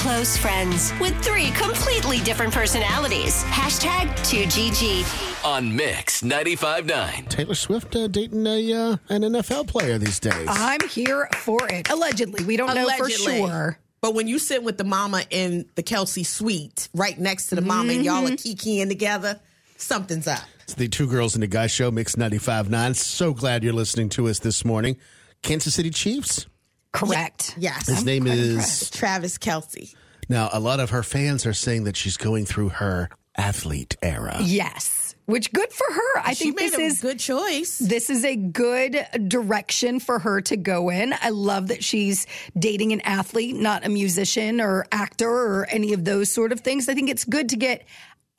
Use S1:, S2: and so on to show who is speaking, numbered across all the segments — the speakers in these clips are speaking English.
S1: close friends with three completely different personalities. Hashtag 2GG.
S2: On Mix 95.9.
S3: Taylor Swift uh, dating a uh, an NFL player these days.
S4: I'm here for it. Allegedly. We don't know for sure.
S5: But when you sit with the mama in the Kelce suite, right next to the mama, and y'all are kikiing together, something's up.
S3: It's the Two Girls and a Guy show, Mix 95.9. So glad you're listening to us this morning. Kansas City Chiefs.
S4: Correct.
S5: Yes.
S3: His name is.
S5: Travis Kelce.
S3: Now, a lot of her fans are saying that she's going through her athlete era.
S4: Yes. Which good for her. I
S5: She
S4: think
S5: made
S4: this
S5: a
S4: is
S5: good choice.
S4: this is a good direction for her to go in. I love that she's dating an athlete, not a musician or actor or any of those sort of things. I think it's good to get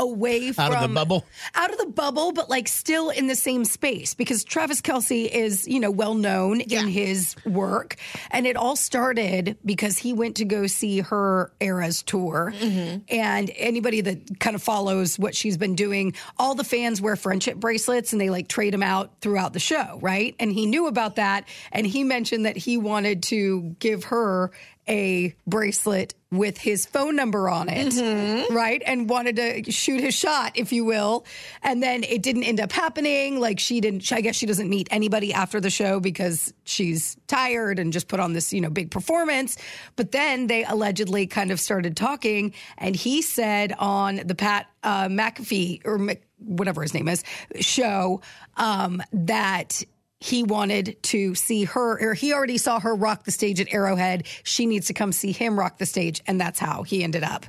S4: away from
S3: Out of the bubble?
S4: out of the bubble, but like still in the same space because Travis Kelce is, you know, well known in his work. And it all started because he went to go see her Eras tour. Mm-hmm. And anybody that kind of follows what she's been doing, all the fans wear friendship bracelets and they like trade them out throughout the show, right? And he knew about that. And he mentioned that he wanted to give her a bracelet with his phone number on it, right? And wanted to shoot his shot, if you will. And then it didn't end up happening. Like she didn't, I guess she doesn't meet anybody after the show because she's tired and just put on this, you know, big performance. But then they allegedly kind of started talking. And he said on the Pat uh, McAfee or Mc, whatever his name is show um, that he wanted to see her, or he already saw her rock the stage at Arrowhead. She needs to come see him rock the stage. And that's how he ended up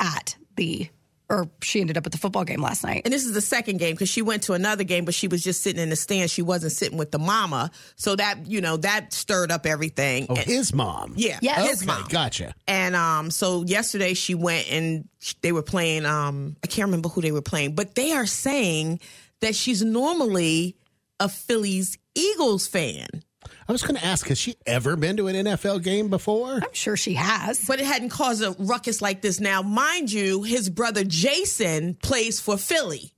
S4: at the, or she ended up at the football game last night.
S5: And this is the second game because she went to another game, but she was just sitting in the stands. She wasn't sitting with the mama. So that, you know, that stirred up everything.
S3: Oh,
S5: And-
S3: his mom.
S5: yeah.
S4: Yes.
S5: His mom.
S3: gotcha.
S5: And um, so yesterday she went and they were playing. Um, I can't remember who they were playing, but they are saying that she's normally a Phillies Eagles fan,
S3: I was going to ask, has she ever been to an NFL game before?
S4: I'm sure she has.
S5: but it hadn't caused a ruckus like this. Now, mind you, his brother Jason plays for Philly.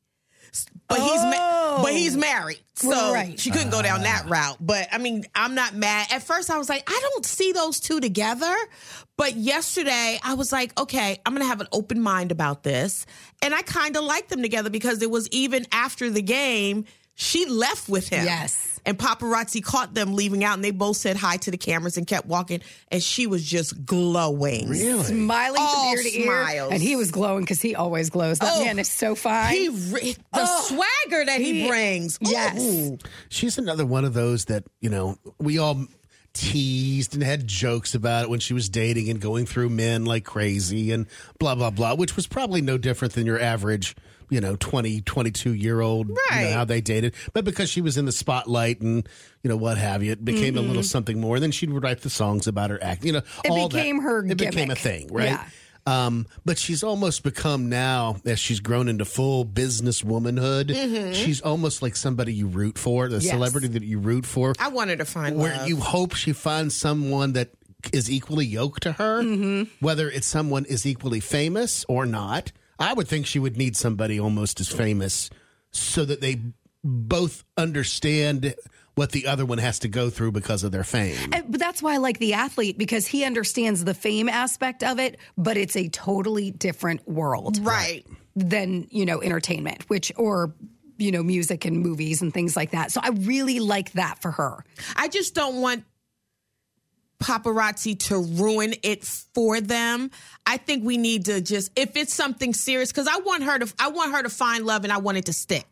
S5: But he's ma- oh. but he's married, so
S4: Right.
S5: she couldn't go down that ah. route. But I mean, I'm not mad. At first, I was like, I don't see those two together. But yesterday, I was like, okay, I'm gonna have an open mind about this, and I kind of like them together because it was even after the game, she left with him.
S4: Yes.
S5: And paparazzi caught them leaving out, and they both said hi to the cameras and kept walking, and she was just glowing.
S3: Really?
S4: Smiling
S5: All
S4: from ear to ear. And he was glowing because he always glows. That
S5: Oh,
S4: man is so fine.
S5: He re- the swagger that he,
S4: he-
S5: brings.
S4: Yes.
S5: Ooh.
S3: She's another one of those that, you know, we all teased and had jokes about it when she was dating and going through men like crazy and blah, blah, blah, which was probably no different than your average, you know, 20, 22 year old, you know, how they dated. But because she was in the spotlight and, you know, what have you, it became a little mm-hmm. something more. and then she'd write the songs about her act, you know,
S4: It
S3: all that.
S4: became her
S3: It became a thing, right?
S4: Yeah.
S3: Um, but she's almost become now, as she's grown into full business womanhood, mm-hmm. she's almost like somebody you root for, the
S4: Yes.
S3: celebrity that you root for,
S5: I wanted to find
S3: where
S5: love.
S3: you hope she finds someone that is equally yoked to her, mm-hmm. whether it's someone is equally famous or not. I would think she would need somebody almost as famous so that they both understand what the other one has to go through because of their fame.
S4: And- But that's why I like the athlete because he understands the fame aspect of it, but it's a totally different world
S5: right.
S4: than, you know, entertainment, which, or, you know, music and movies and things like that. So I really like that for her.
S5: I just don't want paparazzi to ruin it for them. I think we need to just if it's something serious cuz I want her to I want her to find love and I want it to stick.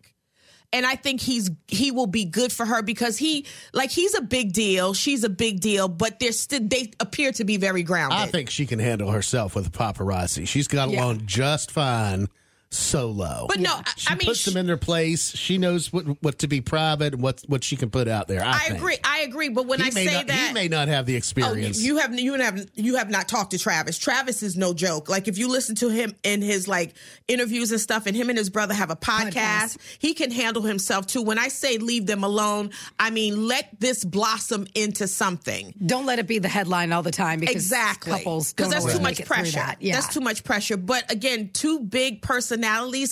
S5: And I think he's he will be good for her because he like he's a big deal, she's a big deal, but they're still they appear to be very grounded.
S3: I think she can handle herself with paparazzi. She's got
S4: Yeah.
S3: along just fine solo.
S5: But no, I-
S3: she
S5: I mean,
S3: puts
S5: sh-
S3: them in their place. She knows what what to be private what what she can put out there. I,
S5: I agree. I agree, but when
S3: He
S5: I say
S3: not,
S5: that
S3: he may not have the
S5: Oh,
S3: experience.
S5: you have you have you have not talked to Travis. Travis is no joke. Like if you listen to him in his like interviews and stuff, and him and his brother have a podcast,
S4: Podcast.
S5: he can handle himself too. When I say leave them alone, I mean let this blossom into something.
S4: Don't let it be the headline all the time because
S5: Exactly,
S4: couples don't
S5: that's too much pressure.
S4: That. Yeah.
S5: That's too much pressure. But again, two big personalities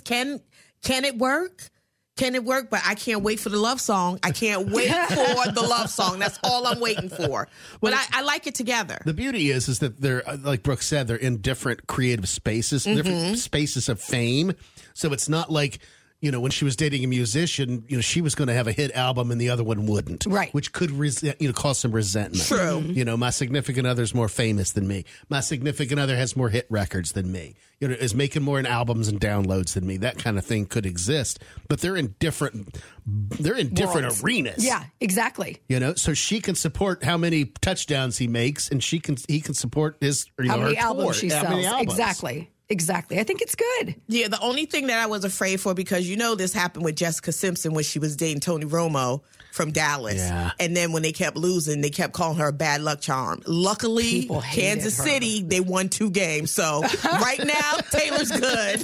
S5: can can it work? can it work? But I can't wait for the love song. I can't wait for the love song. That's all I'm waiting for. But I, I like it together.
S3: The beauty is, is that they're uh, like Brooke said, they're in different creative spaces,
S5: Mm-hmm.
S3: different spaces of fame. So it's not like you know when she was dating a musician, you know she was going to have a hit album and the other one wouldn't,
S4: Right.
S3: Which could res- you know cause some resentment.
S5: True.
S3: You know, my significant other's more famous than me. My significant other has more hit records than me. You know, is making more in albums and downloads than me. That kind of thing could exist, but they're in different. They're in different
S4: Worlds.
S3: arenas.
S4: Yeah, exactly.
S3: You know, so she can support how many touchdowns he makes, and she can he can support his you
S4: How
S3: know,
S4: many
S3: her
S4: albums
S3: tour.
S4: she
S3: How
S4: sells.
S3: many albums.
S4: Exactly. Exactly. I think it's good.
S5: Yeah, the only thing that I was afraid for because you know this happened with Jessica Simpson when she was dating Tony Romo from Dallas.
S3: Yeah.
S5: And then when they kept losing, they kept calling her a bad luck charm. Luckily, Kansas
S4: her.
S5: City, they won two games. So right now, Taylor's good.